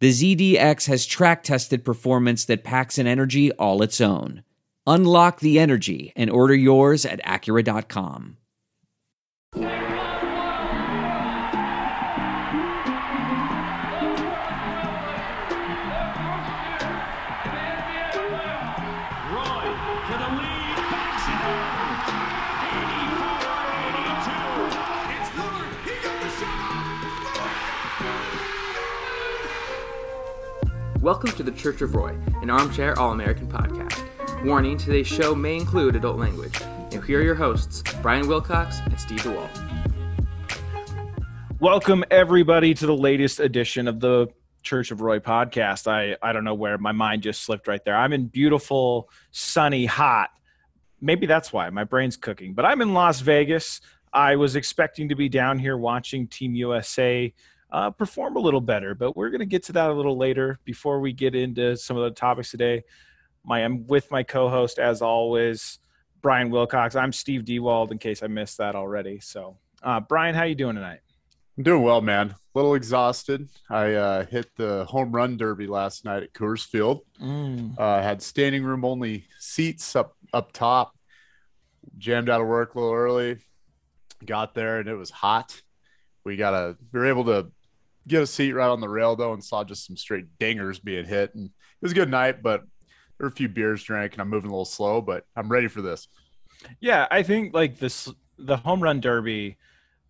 the ZDX has track tested performance that packs an energy all its own. Unlock the energy and order yours at Acura.com. Welcome to the Church of Roy, an armchair All American podcast. Warning today's show may include adult language. Now, here are your hosts, Brian Wilcox and Steve DeWalt. Welcome, everybody, to the latest edition of the Church of Roy podcast. I, I don't know where my mind just slipped right there. I'm in beautiful, sunny, hot. Maybe that's why my brain's cooking, but I'm in Las Vegas. I was expecting to be down here watching Team USA uh, perform a little better. But we're going to get to that a little later before we get into some of the topics today. My, I'm with my co-host as always, Brian Wilcox. I'm Steve Dewald. In case I missed that already. So, uh, Brian, how you doing tonight? I'm doing well, man. A little exhausted. I uh, hit the home run derby last night at Coors Field. Mm. Uh, had standing room only seats up up top. Jammed out of work a little early. Got there and it was hot. We got a. We were able to get a seat right on the rail though, and saw just some straight dingers being hit. And it was a good night, but there were a few beers drank, and I'm moving a little slow, but I'm ready for this. Yeah, I think like this the home run derby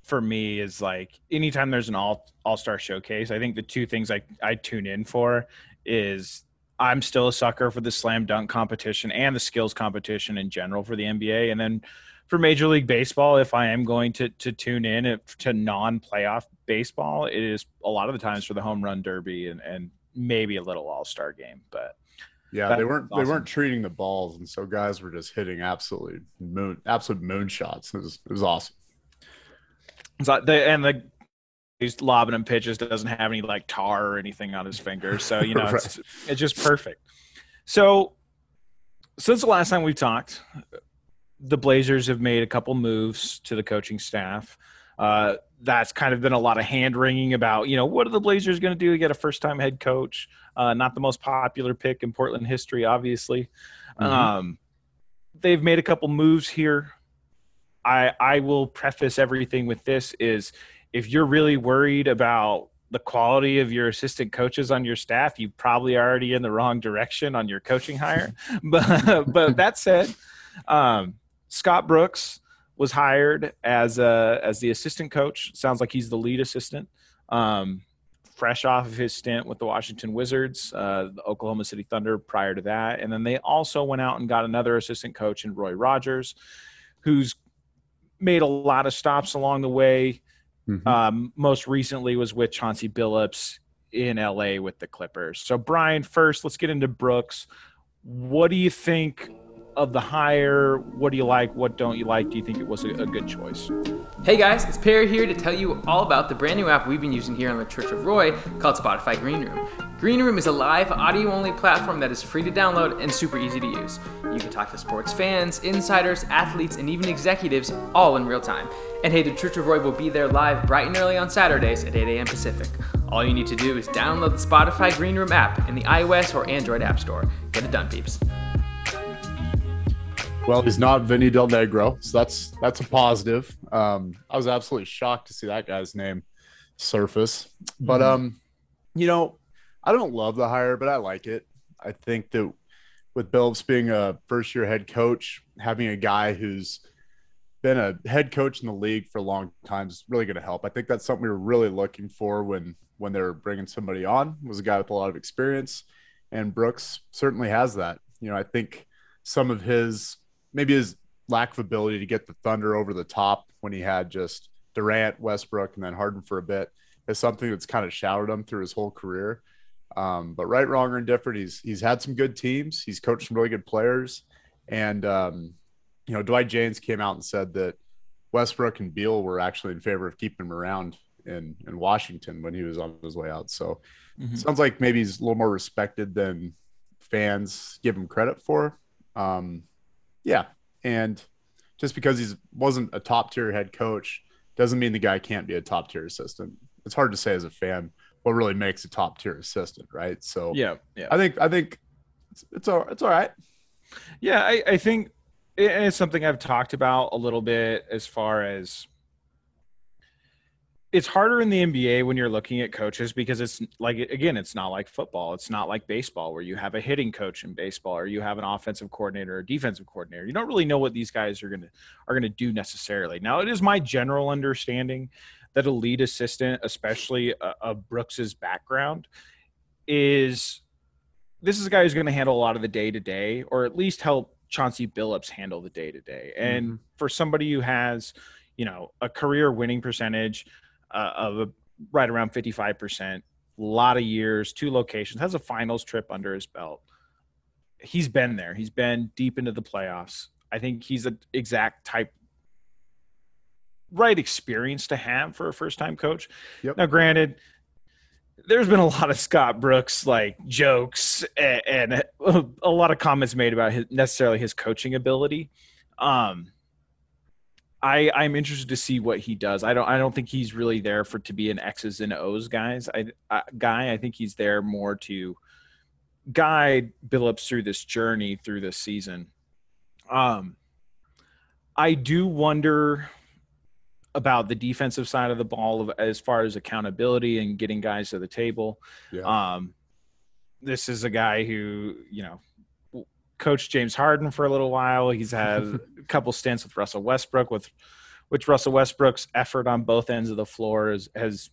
for me is like anytime there's an all all star showcase. I think the two things I I tune in for is I'm still a sucker for the slam dunk competition and the skills competition in general for the NBA, and then for Major League Baseball, if I am going to to tune in to non playoff baseball, it is a lot of the times for the home run derby and, and maybe a little all star game. But yeah, they weren't awesome. they weren't treating the balls, and so guys were just hitting absolutely moon absolute moon shots. It was it was awesome. So they and the he's lobbing him pitches doesn't have any like tar or anything on his fingers, so you know right. it's it's just perfect. So since the last time we talked, the Blazers have made a couple moves to the coaching staff. Uh, that's kind of been a lot of hand wringing about, you know, what are the Blazers going to do to get a first time head coach? Uh, not the most popular pick in Portland history, obviously. Mm-hmm. Um, they've made a couple moves here. I I will preface everything with this: is if you're really worried about the quality of your assistant coaches on your staff, you probably are already in the wrong direction on your coaching hire. but but that said, um, Scott Brooks was hired as a, as the assistant coach. Sounds like he's the lead assistant. Um, fresh off of his stint with the Washington Wizards, uh, the Oklahoma City Thunder prior to that, and then they also went out and got another assistant coach in Roy Rogers, who's made a lot of stops along the way. Mm-hmm. Um, most recently was with Chauncey Billups in LA with the Clippers. So Brian, first let's get into Brooks. What do you think of the hire? What do you like? What don't you like? Do you think it was a, a, good choice? Hey guys, it's Perry here to tell you all about the brand new app we've been using here on the Church of Roy called Spotify Green Room. Green Room is a live audio only platform that is free to download and super easy to use. You can talk to sports fans, insiders, athletes, and even executives all in real time. And hey, the Church of Roy will be there live bright and early on Saturdays at 8 a.m. Pacific. All you need to do is download the Spotify Green Room app in the iOS or Android App Store. Get it done, peeps. Well, he's not Vinny Del Negro, so that's that's a positive. Um, I was absolutely shocked to see that guy's name surface. But mm-hmm. um, you know, I don't love the hire, but I like it. I think that with Billups being a first year head coach, having a guy who's been a head coach in the league for a long time is really going to help. I think that's something we were really looking for when when they were bringing somebody on was a guy with a lot of experience, and Brooks certainly has that. You know, I think some of his maybe his lack of ability to get the Thunder over the top when he had just Durant, Westbrook, and then Harden for a bit is something that's kind of shadowed him through his whole career. Um, but right, wrong, or indifferent, he's he's had some good teams. He's coached some really good players, and um, you know, Dwight Jaynes came out and said that Westbrook and Beal were actually in favor of keeping him around in in Washington when he was on his way out. So mm-hmm. sounds like maybe he's a little more respected than fans give him credit for. Um, yeah, and just because he wasn't a top tier head coach doesn't mean the guy can't be a top tier assistant. It's hard to say as a fan what really makes a top tier assistant, right? So yeah, yeah. I think I think it's it's all it's all right. Yeah, I, I think it's something I've talked about a little bit as far as it's harder in the NBA when you're looking at coaches because it's like again, it's not like football. It's not like baseball where you have a hitting coach in baseball or you have an offensive coordinator or defensive coordinator. You don't really know what these guys are gonna are gonna do necessarily. Now, it is my general understanding that a lead assistant, especially a, a Brooks's background, is this is a guy who's going to handle a lot of the day to day, or at least help Chauncey Billups handle the day to day. And mm-hmm. for somebody who has, you know, a career winning percentage uh, of a, right around 55%, a lot of years, two locations, has a finals trip under his belt. He's been there. He's been deep into the playoffs. I think he's the exact type right experience to have for a first time coach. Yep. Now, granted, there's been a lot of Scott Brooks like jokes and, and, a lot of comments made about his necessarily his coaching ability. Um, I I'm interested to see what he does. I don't I don't think he's really there for to be an X's and O's guys. I, I guy. I think he's there more to guide Billups through this journey through this season. Um, I do wonder about the defensive side of the ball of, as far as accountability and getting guys to the table. Yeah. Um, this is a guy who, you know, coached James Harden for a little while. He's had a couple stints with Russell Westbrook, with which Russell Westbrook's effort on both ends of the floor is, has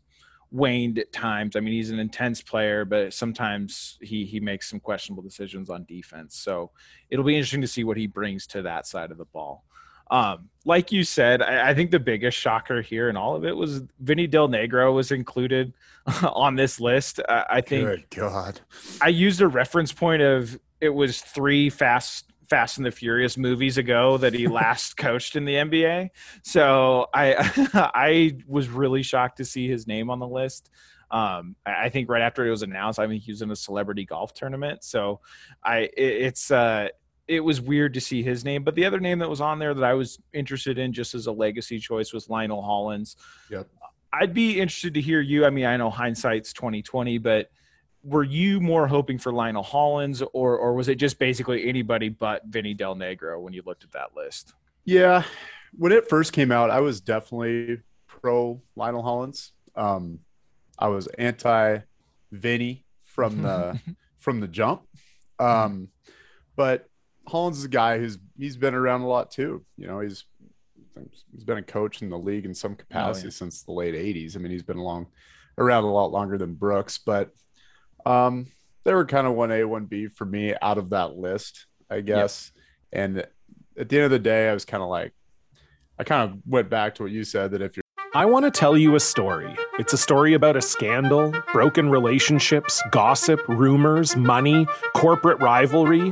waned at times. I mean, he's an intense player, but sometimes he he makes some questionable decisions on defense. So it'll be interesting to see what he brings to that side of the ball. Um, like you said, I, I, think the biggest shocker here in all of it was Vinny Del Negro was included on this list. I, I think. Good God. I used a reference point of it was three fast Fast and the Furious movies ago that he last coached in the NBA. So I I was really shocked to see his name on the list. Um, I think right after it was announced, I mean he was in a celebrity golf tournament. So I it, it's uh it was weird to see his name. But the other name that was on there that I was interested in just as a legacy choice was Lionel Hollins. Yep. I'd be interested to hear you. I mean, I know hindsight's twenty twenty, but were you more hoping for Lionel Hollins, or or was it just basically anybody but Vinny Del Negro when you looked at that list? Yeah, when it first came out, I was definitely pro Lionel Hollins. Um, I was anti Vinny from the from the jump. Um, but Hollins is a guy who's he's been around a lot too. You know, he's he's been a coach in the league in some capacity oh, yeah. since the late '80s. I mean, he's been along around a lot longer than Brooks, but um, they were kind of one A, one B for me out of that list, I guess. Yep. And at the end of the day, I was kind of like, I kind of went back to what you said that if you're I want to tell you a story. It's a story about a scandal, broken relationships, gossip, rumors, money, corporate rivalry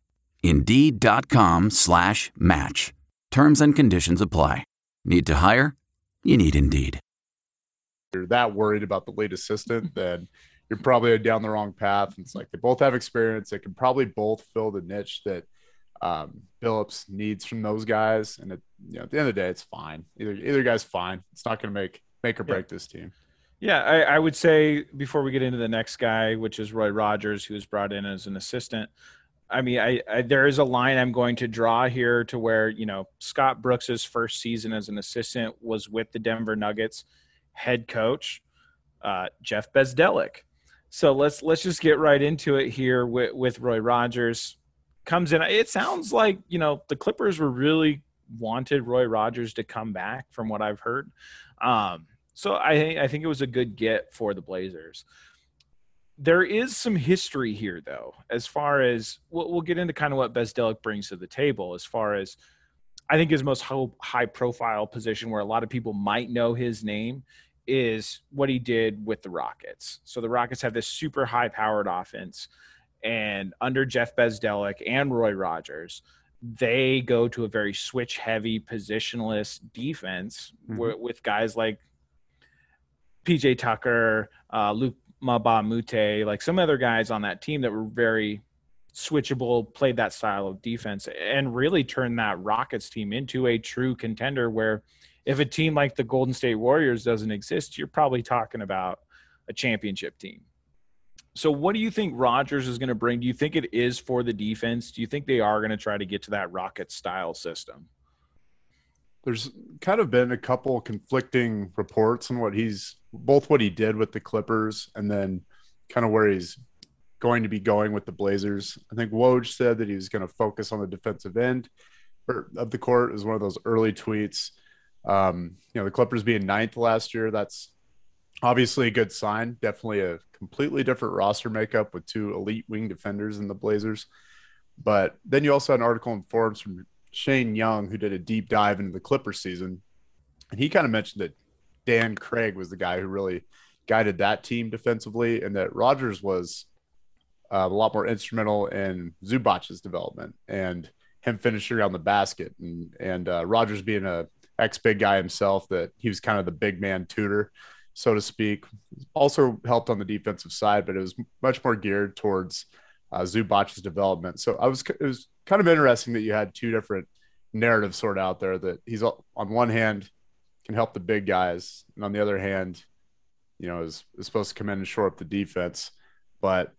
Indeed.com slash match. Terms and conditions apply. Need to hire? You need Indeed. You're that worried about the lead assistant, then you're probably down the wrong path. It's like they both have experience. They can probably both fill the niche that um, Billups needs from those guys. And it, you know, at the end of the day, it's fine. Either either guy's fine. It's not going to make make or break yeah. this team. Yeah, I, I, would say before we get into the next guy, which is Roy Rogers, who was brought in as an assistant. I mean, I, I, there is a line I'm going to draw here to where you know Scott Brooks's first season as an assistant was with the Denver Nuggets head coach uh, Jeff Bzdelik. So let's let's just get right into it here with, with Roy Rogers comes in. It sounds like you know the Clippers were really wanted Roy Rogers to come back, from what I've heard. Um, so I I think it was a good get for the Blazers there is some history here, though, as far as we'll, we'll get into kind of what Bzdelik brings to the table, as far as I think his most high profile position where a lot of people might know his name is what he did with the Rockets. So the Rockets have this super high powered offense, and under Jeff Bzdelik and Roy Rogers, they go to a very switch heavy positionless defense mm-hmm. with guys like PJ Tucker, uh, Luc Mbah a Moute, like some other guys on that team that were very switchable, played that style of defense, and really turned that Rockets team into a true contender. Where if a team like the Golden State Warriors doesn't exist, you're probably talking about a championship team. So, what do you think Rogers is going to bring? Do you think it is for the defense? Do you think they are going to try to get to that Rocket style system? There's kind of been a couple conflicting reports on what he's both what he did with the Clippers and then kind of where he's going to be going with the Blazers. I think Woj said that he was going to focus on the defensive end of the court. Is one of those early tweets. Um, you know, the Clippers being ninth last year, that's obviously a good sign. Definitely a completely different roster makeup with two elite wing defenders in the Blazers. But then you also had an article in Forbes from Shane Young, who did a deep dive into the Clipper season. And he kind of mentioned that Dan Craig was the guy who really guided that team defensively, and that Rogers was uh, a lot more instrumental in Zubac's development and him finishing around the basket, and and uh, Rogers being a ex big guy himself, that he was kind of the big man tutor, so to speak. Also helped on the defensive side, but it was much more geared towards uh, Zubac's development. So I was it was kind of interesting that you had two different narratives sort of out there. That he's on one hand can help the big guys, and on the other hand, you know, is, is supposed to come in and shore up the defense. But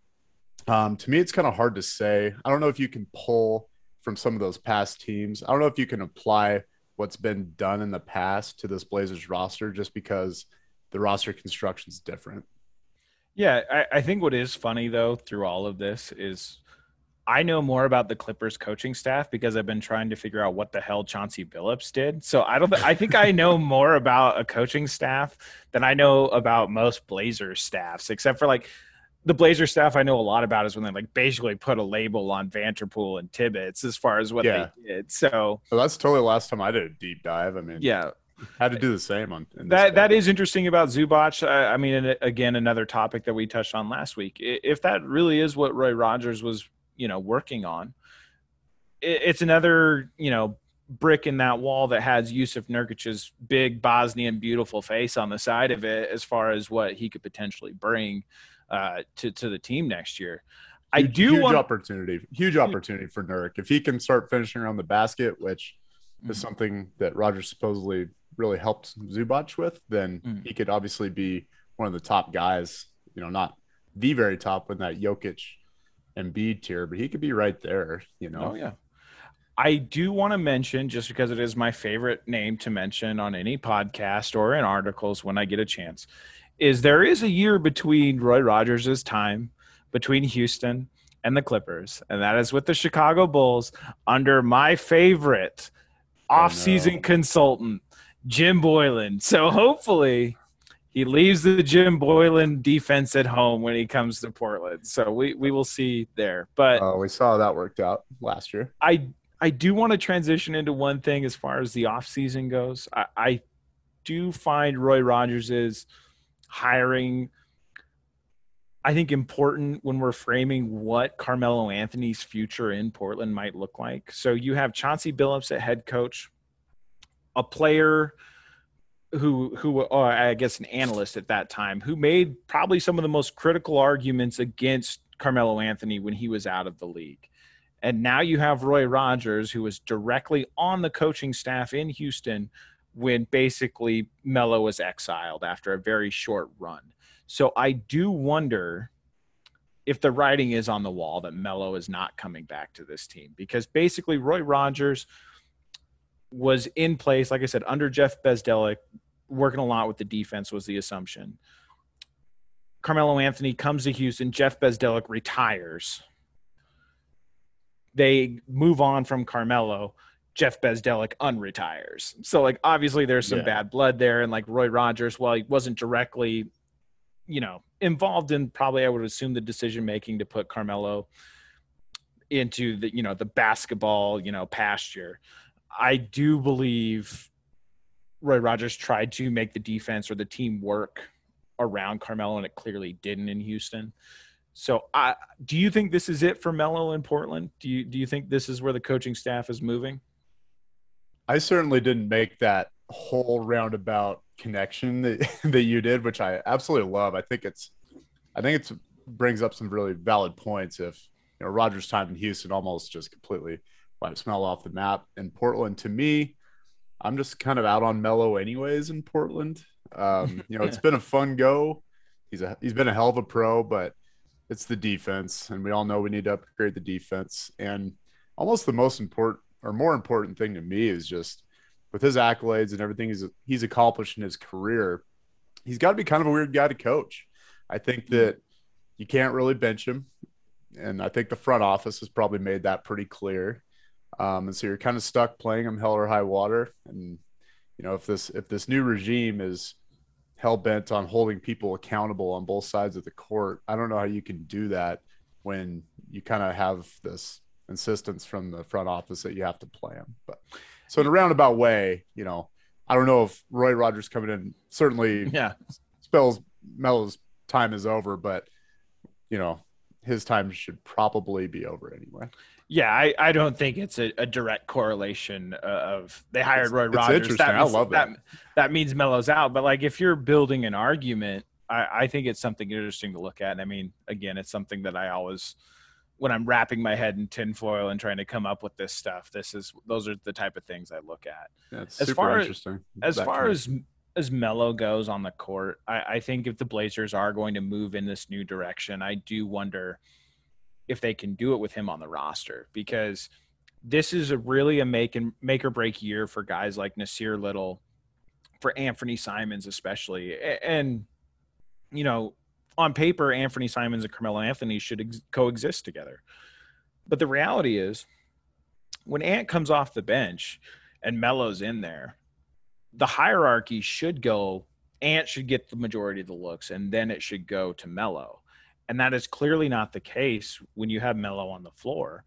um, to me, it's kind of hard to say. I don't know if you can pull from some of those past teams. I don't know if you can apply what's been done in the past to this Blazers roster just because the roster construction is different. Yeah, I, I, think what is funny though through all of this is I know more about the Clippers coaching staff because I've been trying to figure out what the hell Chauncey Billups did. So I don't. Th- I think I know more about a coaching staff than I know about most Blazers staffs, except for like the Blazer staff. I know a lot about is when they like basically put a label on Vanterpool and Tibbetts as far as what yeah. they did. So well, that's totally the last time I did a deep dive. I mean, yeah. Had to do the same on that. That is interesting about Zubac. I, I mean, again, another topic that we touched on last week. If that really is what Roy Rogers was you know working on. It's another you know brick in that wall that has Jusuf Nurkic's big Bosnian beautiful face on the side of it as far as what he could potentially bring uh, to to the team next year. I huge, do huge want... opportunity, huge opportunity for Nurk if he can start finishing around the basket, which mm-hmm. is something that Rogers supposedly really helped Zubac with. Then mm-hmm. he could obviously be one of the top guys. You know, not the very top in that Jokic Embiid tier, but he could be right there. You know. Oh yeah. I do want to mention, just because it is my favorite name to mention on any podcast or in articles when I get a chance, is there is a year between Roy Rogers' time between Houston and the Clippers, and that is with the Chicago Bulls under my favorite off-season oh, no. consultant, Jim Boylan. So hopefully he leaves the Jim Boylan defense at home when he comes to Portland. So we, we will see there. But uh, we saw that worked out last year. I I do want to transition into one thing as far as the offseason goes. I, I do find Roy Rogers' hiring, I think, important when we're framing what Carmelo Anthony's future in Portland might look like. So you have Chauncey Billups at head coach, a player who who or I guess an analyst at that time who made probably some of the most critical arguments against Carmelo Anthony when he was out of the league. And now you have Roy Rogers, who was directly on the coaching staff in Houston when basically Melo was exiled after a very short run. So I do wonder if the writing is on the wall that Melo is not coming back to this team because basically Roy Rogers was in place, like I said, under Jeff Bzdelik, working a lot with the defense was the assumption. Carmelo Anthony comes to Houston, Jeff Bzdelik retires they move on from Carmelo, Jeff Bzdelik unretires. So like obviously there's some yeah. bad blood there, and like Roy Rogers, while he wasn't directly, you know, involved in probably I would assume the decision making to put Carmelo into the you know the basketball you know pasture. I do believe Roy Rogers tried to make the defense or the team work around Carmelo, and it clearly didn't in Houston. So, I, do you think this is it for Melo in Portland? Do you do you think this is where the coaching staff is moving? I certainly didn't make that whole roundabout connection that, that you did, which I absolutely love. I think it's, I think it's brings up some really valid points. If you know Rogers' time in Houston almost just completely wipes Melo off the map in Portland. To me, I'm just kind of out on Melo anyways in Portland. Um, you know, it's been a fun go. He's a he's been a hell of a pro, but it's the defense, and we all know we need to upgrade the defense. And almost the most important or more important thing to me is just with his accolades and everything he's he's accomplished in his career, he's got to be kind of a weird guy to coach. I think mm-hmm. that you can't really bench him, and I think the front office has probably made that pretty clear. Um, and so you're kind of stuck playing them hell or high water. And you know if this if this new regime is hell bent on holding people accountable on both sides of the court. I don't know how you can do that when you kind of have this insistence from the front office that you have to play them. But so in a roundabout way, you know, I don't know if Roy Rogers coming in certainly yeah spells Melo's time is over, but you know, his time should probably be over anyway. Yeah, I, I don't think it's a, a direct correlation uh, of they hired Roy it's, Rogers. That means, I love that. that. That means Melo's out. But like if you're building an argument, I, I think it's something interesting to look at. And I mean, again, it's something that I always when I'm wrapping my head in tinfoil and trying to come up with this stuff, this is those are the type of things I look at. That's as super far interesting. As, as far as as Melo goes on the court, I, I think if the Blazers are going to move in this new direction, I do wonder – if they can do it with him on the roster because this is a really a make and make or break year for guys like Nassir Little, for Anfernee Simons especially, and you know, on paper, Anfernee Simons and Carmelo Anthony should ex- coexist together, but the reality is, when Ant comes off the bench and Melo's in there, the hierarchy should go. Ant should get the majority of the looks, and then it should go to Melo and that is clearly not the case when you have Melo on the floor.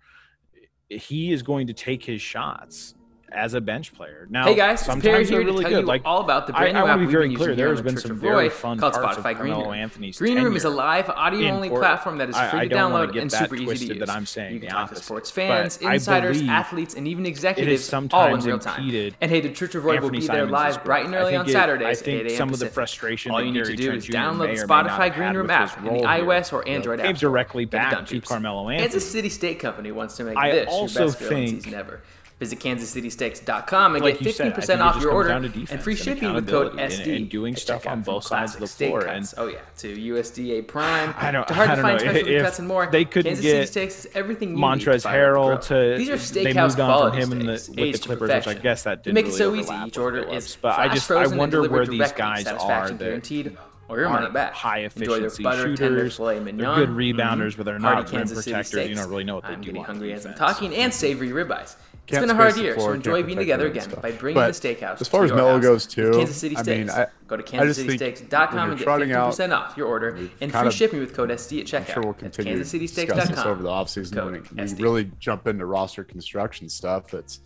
He is going to take his shots as a bench player. Now, hey guys, sometimes they're really good. Like all about the brand I, new I app we've been using There has been some very fun called Spotify Green Room. Anthony's Green Room is a live audio-only platform that is free I, to download and super easy to use. That I'm saying you can talk to sports fans, insiders, athletes, and even executives all in real time. And hey, the Church of Roy will be there live bright and early on Saturdays, 8 a.m. Some of the frustration all you need to do is download the Spotify Green Room app in the iOS or Android app. directly back to Carmelo Anthony. Kansas City State Company wants to make this your best fill season ever. Visit kansascitysteaks.com and Like get you said, I 15% think it off your order defense and free and shipping with code accountability and- SD. and doing stuff on both sides of the floor. cuts. And- oh yeah, to USDA Prime. I don't- to hard I to don't find know. specialty If cuts and more. they couldn't Kansas get City Steaks is everything you Montrez to find on the Harrell grill. to These are steakhouse quality from him in the, with the Clippers, which I guess that didn't make it so easy. Each order is But I just I and wonder where these guys are guaranteed or your money back. high Enjoy their efficiency butter tender shooters. filet They're good rebounders, Mhm. but they're not rim Kansas protectors. You steaks. don't really know what they I'm do getting on hungry as I'm talking, and savory ribeyes. It's been a hard year, so enjoy being together again by bringing But the steakhouse. as far as house goes, too, Kansas City I Steaks. mean, I- Go to I kansascitysteaks.com and get trotting 50% off your order and free shipping with code SD at checkout. I'm sure we'll continue to discuss this over the offseason when we, really jump into roster construction stuff. That's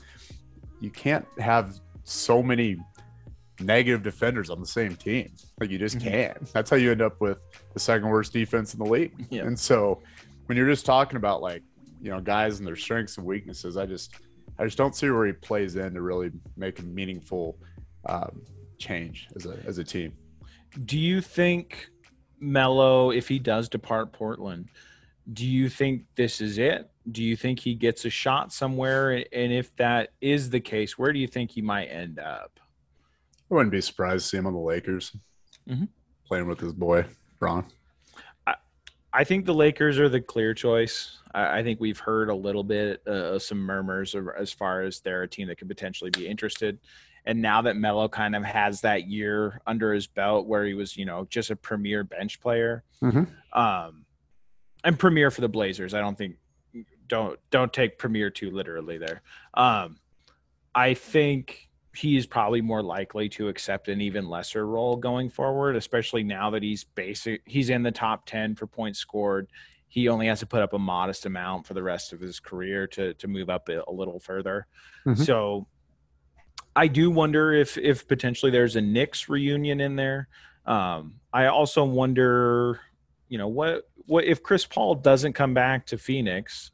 you can't have so many negative defenders on the same team. Like you just Mm-hmm. can't. That's how you end up with the second worst defense in the league. Yeah. And so when you're just talking about like, you know, guys and their strengths and weaknesses, I just I just don't see where he plays in to really make a meaningful um, change as a as a team. Do you think Melo, if he does depart Portland, do you think this is it? Do you think he gets a shot somewhere? And if that is the case, where do you think he might end up? I wouldn't be surprised to see him on the Lakers Mhm. playing with his boy Bron. I think the Lakers are the clear choice. I, I think we've heard a little bit uh, of some murmurs of- as far as they're a team that could potentially be interested. And now that Melo kind of has that year under his belt where he was, you know, just a premier bench player, Mhm. um, and premier for the Blazers. I don't think don't don't take premier too literally there. Um, I think he's probably more likely to accept an even lesser role going forward, especially now that he's basic. He's in the top ten for points scored. He only has to put up a modest amount for the rest of his career to to move up a, a little further. Mhm. So I do wonder if if potentially there's a Knicks reunion in there. Um, I also wonder, you know, what what if Chris Paul doesn't come back to Phoenix,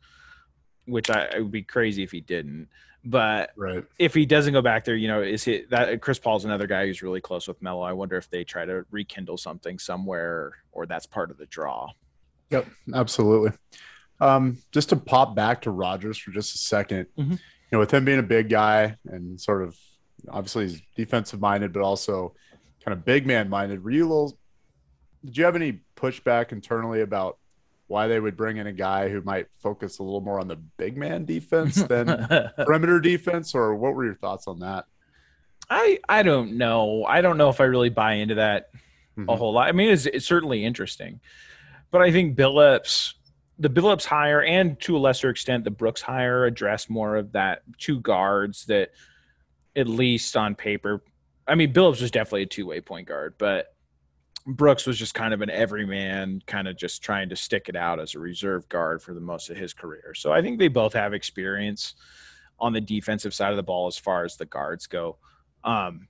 which I it would be crazy if he didn't. But Right. if he doesn't go back there, you know, is it that Chris Paul's another guy who's really close with Melo? I wonder if they try to rekindle something somewhere, or that's part of the draw. Yep, absolutely. Um, just to pop back to Rogers for just a 2nd Mhm. you know, with him being a big guy and sort of obviously he's defensive minded, but also kind of big man minded. Were you a little? Did you have any pushback internally about why they would bring in a guy who might focus a little more on the big man defense than perimeter defense, or what were your thoughts on that? I I don't know. I don't know if I really buy into that a Mhm. whole lot. I mean, it's, it's certainly interesting, but I think Billups, the Billups hire, and to a lesser extent the Brooks hire, address more of that two guards that, at least on paper, I mean, Billups was definitely a two way point guard, but Brooks was just kind of an everyman, kind of just trying to stick it out as a reserve guard for the most of his career. So I think they both have experience on the defensive side of the ball as far as the guards go. Um,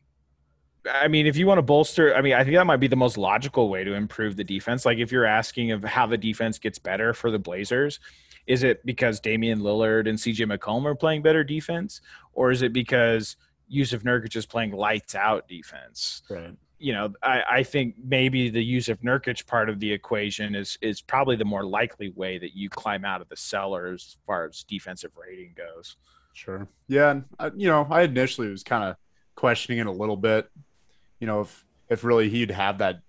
I mean, if you want to bolster, I mean, I think that might be the most logical way to improve the defense. Like if you're asking of how the defense gets better for the Blazers, is it because Damian Lillard and CJ McCollum are playing better defense, or is it because Jusuf Nurkic is playing lights out defense? Right. You know, I, I think maybe the Jusuf Nurkic part of the equation is is probably the more likely way that you climb out of the cellar as far as defensive rating goes. Sure. Yeah, and uh, you know, I initially was kind of questioning it a little bit. You know, if if really he'd have that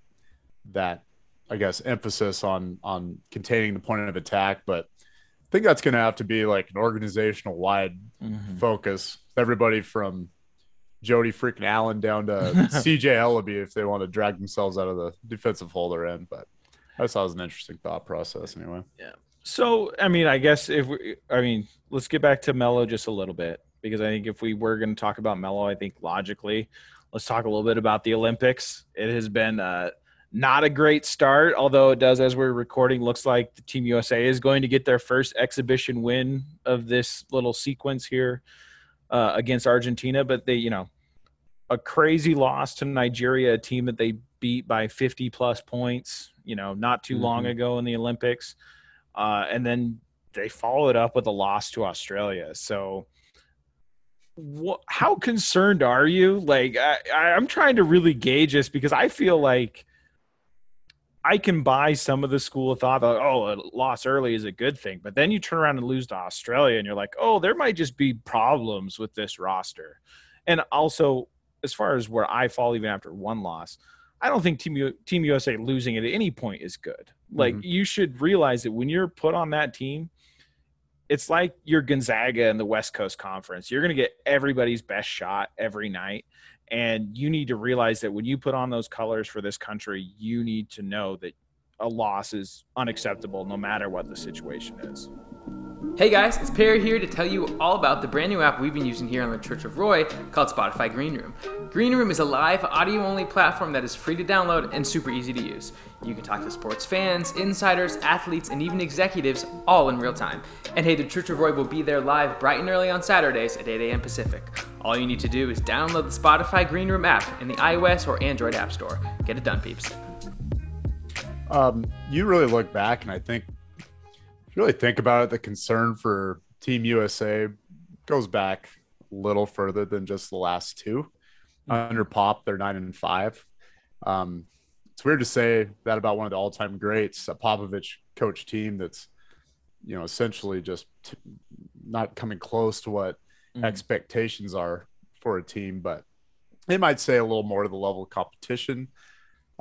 that I guess emphasis on on containing the point of attack, but I think that's going to have to be like an organizational wide mm-hmm. focus. Everybody from Jody freaking Allen down to CJ Elleby if they want to drag themselves out of the defensive holder end. But I thought it was an interesting thought process anyway. Yeah. So, I mean, I guess if we, I mean, let's get back to Melo just a little bit because I think if we were going to talk about Melo, I think logically, let's talk a little bit about the Olympics. It has been uh, not a great start, although it does, as we're recording, looks like the Team USA is going to get their first exhibition win of this little sequence here uh, against Argentina. But they, you know, a crazy loss to Nigeria, a team that they beat by 50 plus points, you know, not too long Mhm. ago in the Olympics. Uh, and then they followed up with a loss to Australia. So, how concerned are you? Like, I, I, I'm trying to really gauge this because I feel like I can buy some of the school of thought that oh, a loss early is a good thing, but then you turn around and lose to Australia, and you're like, oh, there might just be problems with this roster. And also, as far as where I fall, even after one loss, I don't think Team U- Team USA losing at any point is good. Like mm-hmm. you should realize that when you're put on that team, it's like you're Gonzaga in the West Coast Conference. You're going to get everybody's best shot every night. And you need to realize that when you put on those colors for this country, you need to know that a loss is unacceptable no matter what the situation is. Hey guys, it's Perry here to tell you all about the brand new app we've been using here on the Church of Roy called Spotify Green Room. Green Room is a live audio only platform that is free to download and super easy to use. You can talk to sports fans, insiders, athletes, and even executives all in real time. And hey, the Church of Roy will be there live bright and early on Saturdays at 8 a.m. Pacific. All you need to do is download the Spotify Green Room app in the iOS or Android App Store. Get it done, peeps. Um, you really look back, and I think really think about it, the concern for Team USA goes back a little further than just the last 2 mm-hmm. Under Pop, they're nine and five. Um, it's weird to say that about one of the all-time greats, a Popovich coach team that's, you know, essentially just t- not coming close to what mm-hmm. expectations are for a team, but they might say a little more to the level of competition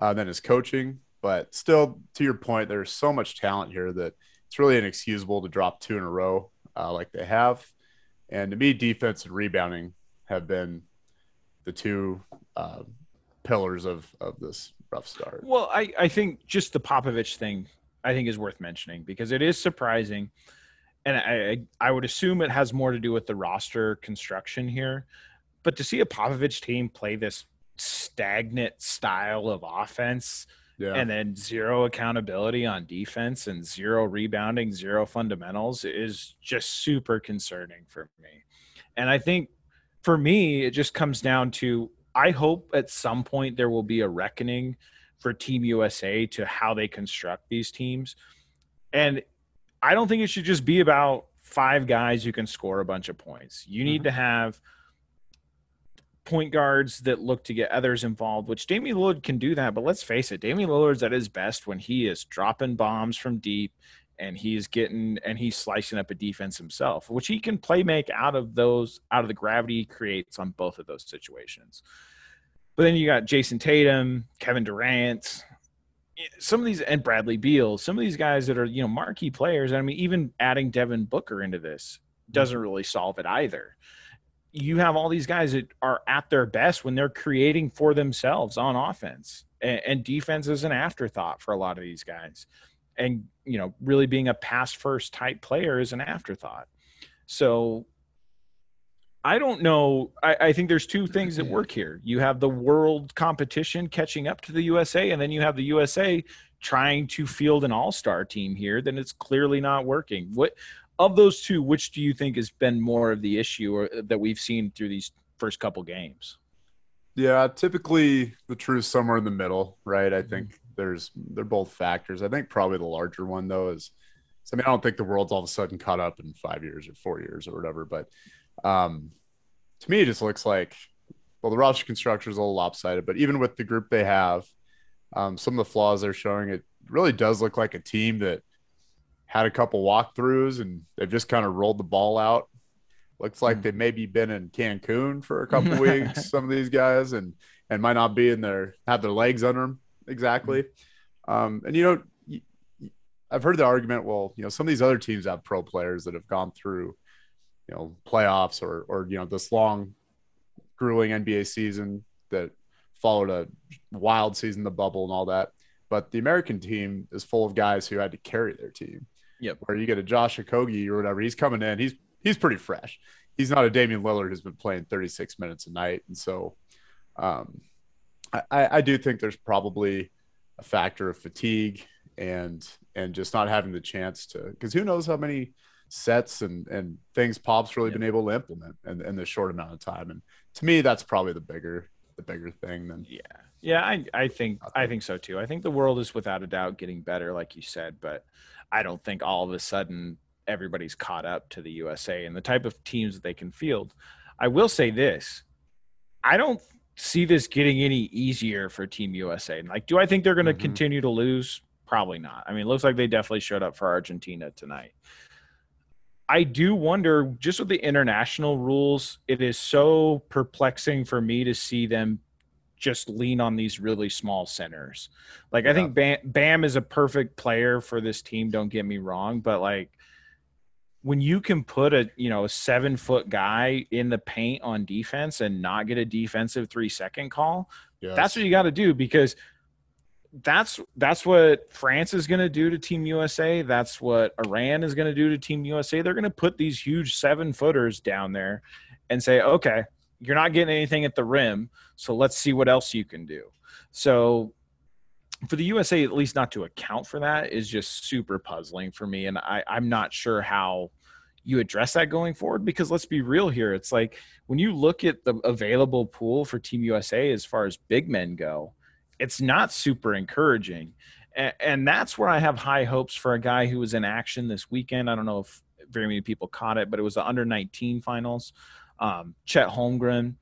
uh, than his coaching. But still, to your point, there's so much talent here that it's really inexcusable to drop two in a row uh, like they have. And to me, defense and rebounding have been the two uh, pillars of of this rough start. Well, I, I think just the Popovich thing I think is worth mentioning because it is surprising. And I, I would assume it has more to do with the roster construction here. But to see a Popovich team play this stagnant style of offense – yeah. and then zero accountability on defense and zero rebounding, zero fundamentals is just super concerning for me. And I think for me, it just comes down to I hope at some point there will be a reckoning for Team USA to how they construct these teams. And I don't think it should just be about five guys who can score a bunch of points. You need mm-hmm. to have – point guards that look to get others involved, which Damian Lillard can do that. But let's face it, Damian Lillard's at his best when he is dropping bombs from deep and he's getting and he's slicing up a defense himself, which he can play make out of those out of the gravity he creates on both of those situations. But then you got Jayson Tatum, Kevin Durant, some of these and Bradley Beal, some of these guys that are, you know, marquee players. I mean, even adding Devin Booker into this doesn't mm-hmm. really solve it either you have all these guys that are at their best when they're creating for themselves on offense. And, and, defense is an afterthought for a lot of these guys. And you know really being a pass first type player is an afterthought. So i don't know. I, I think there's two things that work here. You have the world competition catching up to the usa and then you have the usa trying to field an all-star team here then it's clearly not working. What of those two, which do you think has been more of the issue or, uh, that we've seen through these first couple games? Yeah, typically the truth somewhere in the middle, right? I think mm-hmm. there's they're both factors. I think probably the larger one though is I mean, I don't think the world's all of a sudden caught up in five years or four years or whatever, but um, to me, it just looks like well, the roster construction is a little lopsided, but even with the group they have, um, some of the flaws they're showing, it really does look like a team that had a couple walkthroughs and they've just kind of rolled the ball out. Looks like they've maybe been in Cancun for a couple weeks, some of these guys, and and might not be in their have their legs under them exactly. Um, and you know, I've heard the argument. Well, you know, some of these other teams have pro players that have gone through, you know, playoffs or or you know this long, grueling NBA season that followed a wild season, the bubble, and all that. But the American team is full of guys who had to carry their team. Yep. Where you get a Josh Okogie or whatever, he's coming in. He's he's pretty fresh. He's not a Damian Lillard who's been playing 36 minutes a night, and so um, I, I do think there's probably a factor of fatigue and and just not having the chance to because who knows how many sets and and things Pop's really yep. been able to implement in, in this short amount of time. And to me, that's probably the bigger the bigger thing than yeah yeah I I think I think so too. I think the world is without a doubt getting better, like you said, but I don't think all of a sudden everybody's caught up to the USA and the type of teams that they can field. I will say this. I don't see this getting any easier for Team USA. Like, do I think they're going to mm-hmm. continue to lose? Probably not. I mean, it looks like they definitely showed up for Argentina tonight. I do wonder, just with the international rules, it is so perplexing for me to see them just lean on these really small centers. Like, yeah. I think Bam, Bam is a perfect player for this team. Don't get me wrong, but like when you can put a you know a seven foot guy in the paint on defense and not get a defensive three second call, yes. that's what you got to do because that's that's what France is going to do to Team USA. That's what Iran is going to do to Team USA. They're going to put these huge seven footers down there and say, okay, you're not getting anything at the rim, so let's see what else you can do. So for the USA, at least not to account for that, is just super puzzling for me. And I, I'm not sure how you address that going forward because let's be real here. It's like when you look at the available pool for Team USA as far as big men go, it's not super encouraging. And, and that's where I have high hopes for a guy who was in action this weekend. I don't know if very many people caught it, but it was the under 19 finals. Um, Chet Holmgren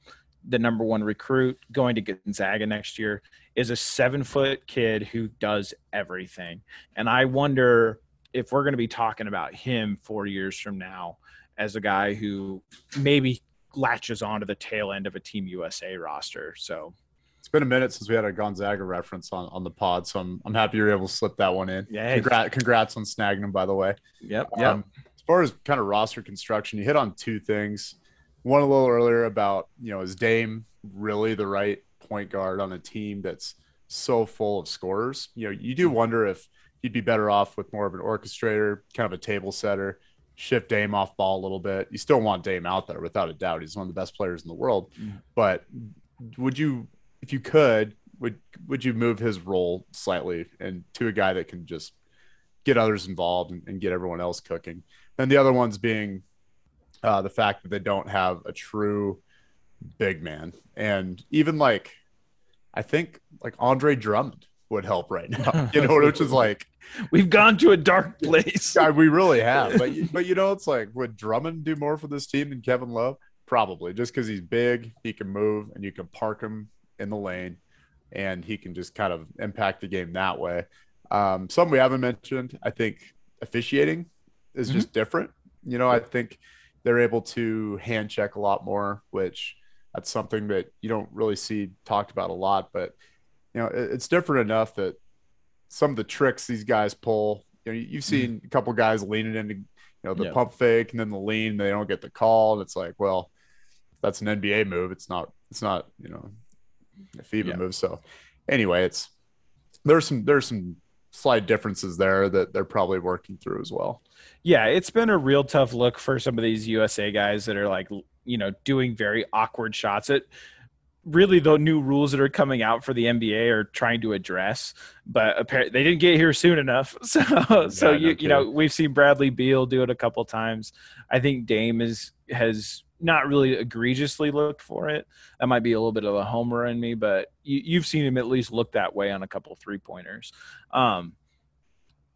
the number one recruit going to Gonzaga next year, is a seven foot kid who does everything. And I wonder if we're going to be talking about him four years from now as a guy who maybe latches onto the tail end of a Team USA roster. So it's been a minute since we had a Gonzaga reference on, on the pod, so I'm, I'm happy you're able to slip that one in. Yeah, congrats, congrats on snagging him, by the way. Yep. yep. Um, as far as kind of roster construction, you hit on two things one a little earlier about you know is Dame really the right point guard on a team that's so full of scorers? You know, you do wonder if he'd be better off with more of an orchestrator, kind of a table setter, shift Dame off ball a little bit. You still want Dame out there without a doubt. He's one of the best players in the world. Mm. But would you, if you could, would would you move his role slightly and to a guy that can just get others involved and, and get everyone else cooking? And the other ones being uh, the fact that they don't have a true big man, and even like I think like Andre Drummond would help right now. You know, which is like we've gone to a dark place. yeah, we really have. But but you know, it's like would Drummond do more for this team than Kevin Love? Probably, just because he's big, he can move, and you can park him in the lane, and he can just kind of impact the game that way. Um, some we haven't mentioned, I think officiating is mm-hmm. just different. You know, I think they're able to hand check a lot more, which that's something that you don't really see talked about a lot. But you know, it, it's different enough that some of the tricks these guys pull. You know, you've seen mm-hmm. a couple guys leaning into you know the pump fake and then the lean. They don't get the call, and it's like, well, that's an NBA move. It's not. It's not. You know, a FIBA yeah. move. So anyway, it's there's some there's some slight differences there that they're probably working through as well. Yeah, it's been a real tough look for some of these USA guys that are like, you know, doing very awkward shots. It really the new rules that are coming out for the NBA are trying to address, but apparently they didn't get here soon enough. So, yeah, so you no you know, we've seen Bradley Beal do it a couple times. I think Dame is has not really egregiously looked for it. That might be a little bit of a homer in me, but you, have seen him at least look that way on a couple three pointers. Um,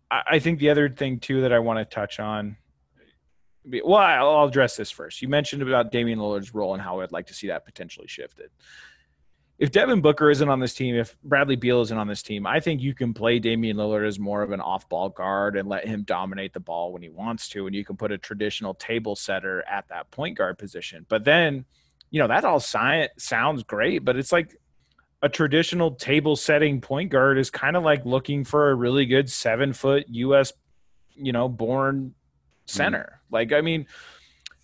I, I, think the other thing too that I want to touch on. Well, I'll address this first. You mentioned about Damian Lillard's role and how I'd like to see that potentially shifted if Devin Booker isn't on this team, if Bradley Beal isn't on this team, I think you can play Damian Lillard as more of an off-ball guard and let him dominate the ball when he wants to, and you can put a traditional table setter at that point guard position. But then, you know, that all science sounds great, but it's like a traditional table setting point guard is kind of like looking for a really good seven foot US, you know, born center. Mm. Like, I mean,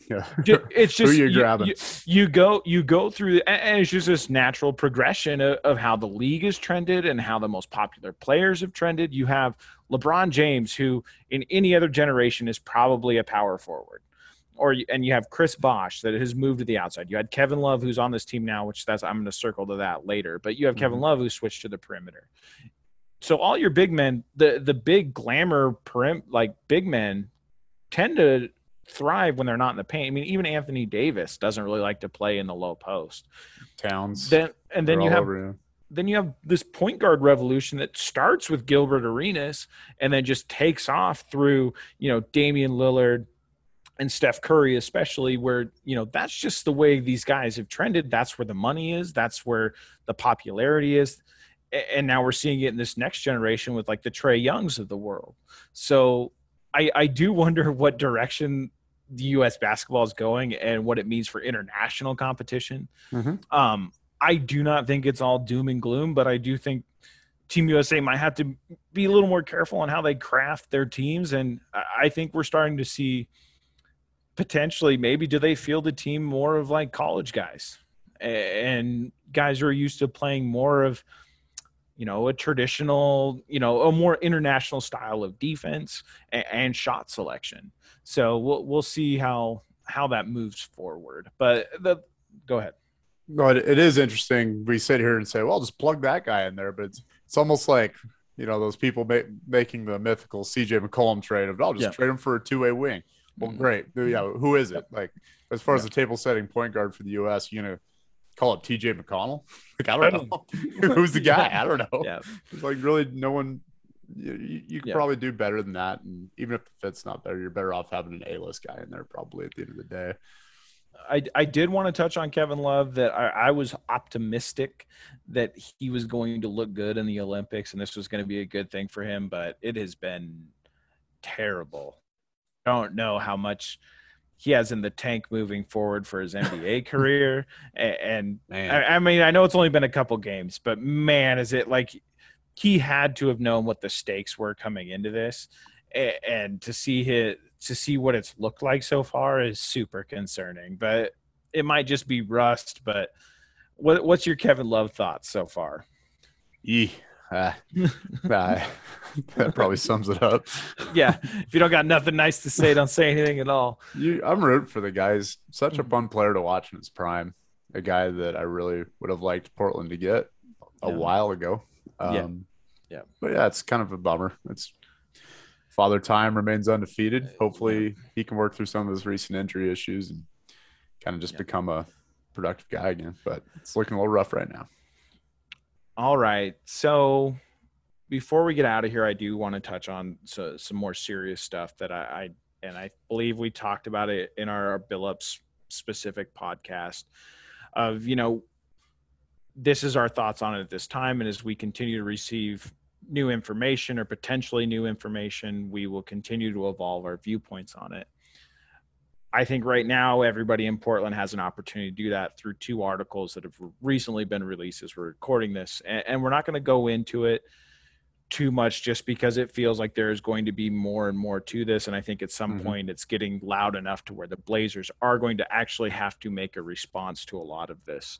yeah. it's just you, you, you, go you go through and it's just this natural progression of, of, how the league has trended and how the most popular players have trended. You have lebron james who in any other generation is probably a power forward. Or and you have chris bosh that has moved to the outside. You had kevin love who's on this team now which that's i'm going to circle to that later. But you have mm-hmm. kevin love who switched to the perimeter. So all your big men the the big glamour perim like big men tend to thrive when they're not in the paint. I mean, even Anthony Davis doesn't really like to play in the low post. Towns. Then and then you have then you have this point guard revolution that starts with Gilbert Arenas and then just takes off through, you know, Damian Lillard, and Steph Curry, especially, where you know that's just the way these guys have trended. That's where the money is. That's where the popularity is. And now we're seeing it in this next generation with like the Trey Youngs of the world. So I, I do wonder what direction the U.S. basketball is going and what it means for international competition. Mm-hmm. Um, I do not think it's all doom and gloom, but I do think Team USA might have to be a little more careful on how they craft their teams. And I think we're starting to see potentially maybe do they feel the team more of like college guys and guys who are used to playing more of you know a traditional you know a more international style of defense and, and shot selection so we'll we'll see how how that moves forward but the go ahead no, it, it is interesting. We sit here and say, "Well, just plug that guy in there," but it's it's almost like you know those people ma- making the mythical CJ McCollum trade of, "I'll just yeah. trade him for a two way wing." Well, mm-hmm. great. Yeah, who is it? Like as far yeah. as the table setting point guard for the U.S., you gonna call it TJ McConnell? Like I don't know who's the guy. I don't know. Yeah, it's like really no one. You, you, yeah. probably do better than that, and even if the fit's not there, you're better off having an A-list guy in there probably at the end of the day. I, I did want to touch on Kevin Love that I, I, was optimistic that he was going to look good in the Olympics and this was going to be a good thing for him, but it has been terrible. I don't know how much he has in the tank moving forward for his NBA career. And, and I, I mean, I know it's only been a couple games, but man, is it like he had to have known what the stakes were coming into this. And to see his to see what it's looked like so far is super concerning. But it might just be rust. But what, what's your Kevin Love thoughts so far? Yeah. Uh, that probably sums it up. yeah, if you don't got nothing nice to say, don't say anything at all. You, I'm rooting for the guys. Such a fun player to watch in his prime. A guy that I really would have liked Portland to get a yeah. while ago. Um, yeah. Yeah. But yeah, it's kind of a bummer. It's Father Time remains undefeated. Hopefully, yeah. he can work through some of his recent injury issues and kind of just yeah. become a productive guy again. But it's looking a little rough right now. All right. So before we get out of here, I do want to touch on so, some more serious stuff that I, I, and I believe we talked about it in our Billups specific podcast of you know this is our thoughts on it at this time and as we continue to receive new information or potentially new information, we will continue to evolve our viewpoints on it. I think right now everybody in Portland has an opportunity to do that through two articles that have recently been released as we're recording this. And, and we're not going to go into it too much just because it feels like there is going to be more and more to this. And I think at some mm-hmm. point it's getting loud enough to where the Blazers are going to actually have to make a response to a lot of this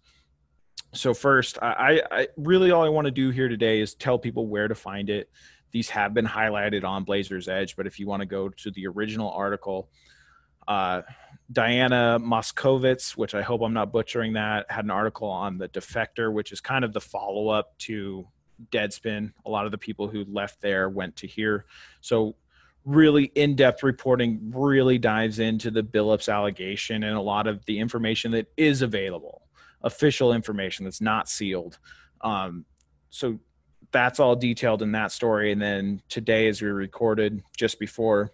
so first I, I really all i want to do here today is tell people where to find it these have been highlighted on blazers edge but if you want to go to the original article uh, diana moskovitz which i hope i'm not butchering that had an article on the defector which is kind of the follow-up to deadspin a lot of the people who left there went to here so really in-depth reporting really dives into the billups allegation and a lot of the information that is available official information that's not sealed. Um, so that's all detailed in that story. And then today, as we recorded just before,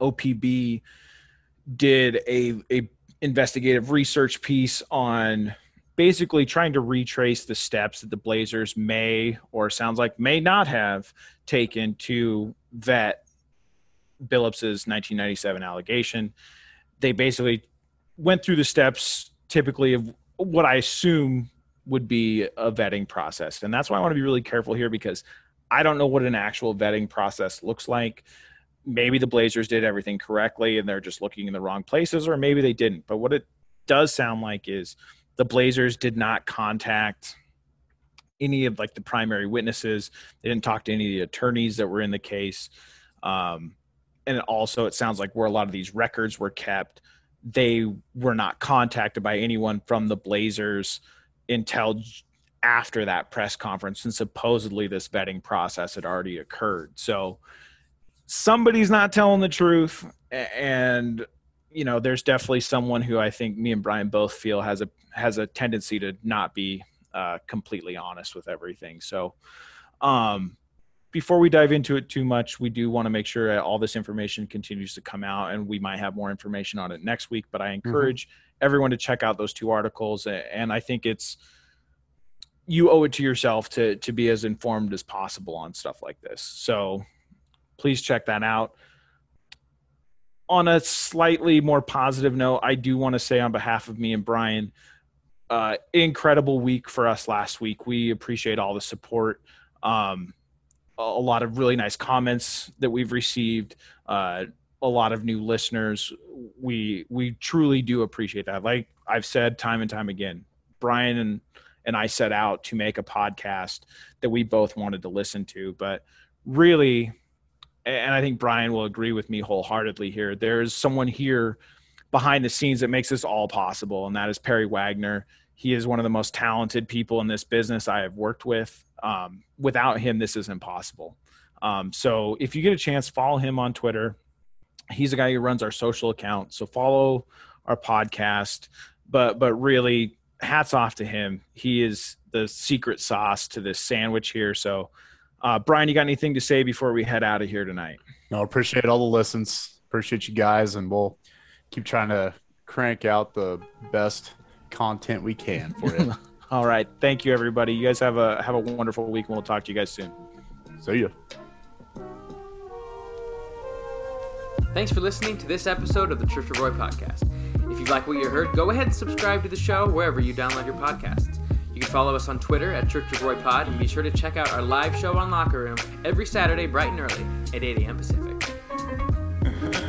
OPB did a, a investigative research piece on basically trying to retrace the steps that the Blazers may or sounds like may not have taken to vet Billups's 1997 allegation. They basically went through the steps typically of what I assume would be a vetting process. And that's why I want to be really careful here because I don't know what an actual vetting process looks like. Maybe the Blazers did everything correctly and they're just looking in the wrong places, or maybe they didn't. But what it does sound like is the Blazers did not contact any of like the primary witnesses. They didn't talk to any of the attorneys that were in the case. Um, and also, it sounds like where a lot of these records were kept they were not contacted by anyone from the Blazers until after that press conference and supposedly this vetting process had already occurred. So somebody's not telling the truth and you know there's definitely someone who I think me and Brian both feel has a has a tendency to not be uh, completely honest with everything. So um before we dive into it too much, we do want to make sure all this information continues to come out, and we might have more information on it next week. But I Mm-hmm. encourage everyone to check out those two articles, and I think it's you owe it to yourself to to be as informed as possible on stuff like this. So please check that out. On a slightly more positive note, I do want to say on behalf of me and Brian, uh, incredible week for us last week. We appreciate all the support. Um, a lot of really nice comments that we've received. Uh, a lot of new listeners. We we truly do appreciate that. Like I've said time and time again, Brian and and I set out to make a podcast that we both wanted to listen to, but really and I think Brian will agree with me wholeheartedly here. There's someone here behind the scenes that makes this all possible, and that is Perry Wagner. He is one of the most talented people in this business I have worked with. Um, without him, this is impossible. Um, so if you get a chance, follow him on Twitter. He's the guy who runs our social account. So follow our podcast. But but really, hats off to him. He is the secret sauce to this sandwich here. So uh, Brian, you got anything to say before we head out of here tonight? No, appreciate all the listens. Appreciate you guys, and we'll keep trying to crank out the best content we can for you. All right. Thank you, everybody. You guys have a have a wonderful week, and we'll talk to you guys soon. See ya. Thanks for listening to this episode of the Church of Roy podcast. If you like what you heard, go ahead and subscribe to the show wherever you download your podcasts. You can follow us on Twitter at Church of Roy Pod and be sure to check out our live show on Locker Room every Saturday bright and early at 8 a.m. Pacific.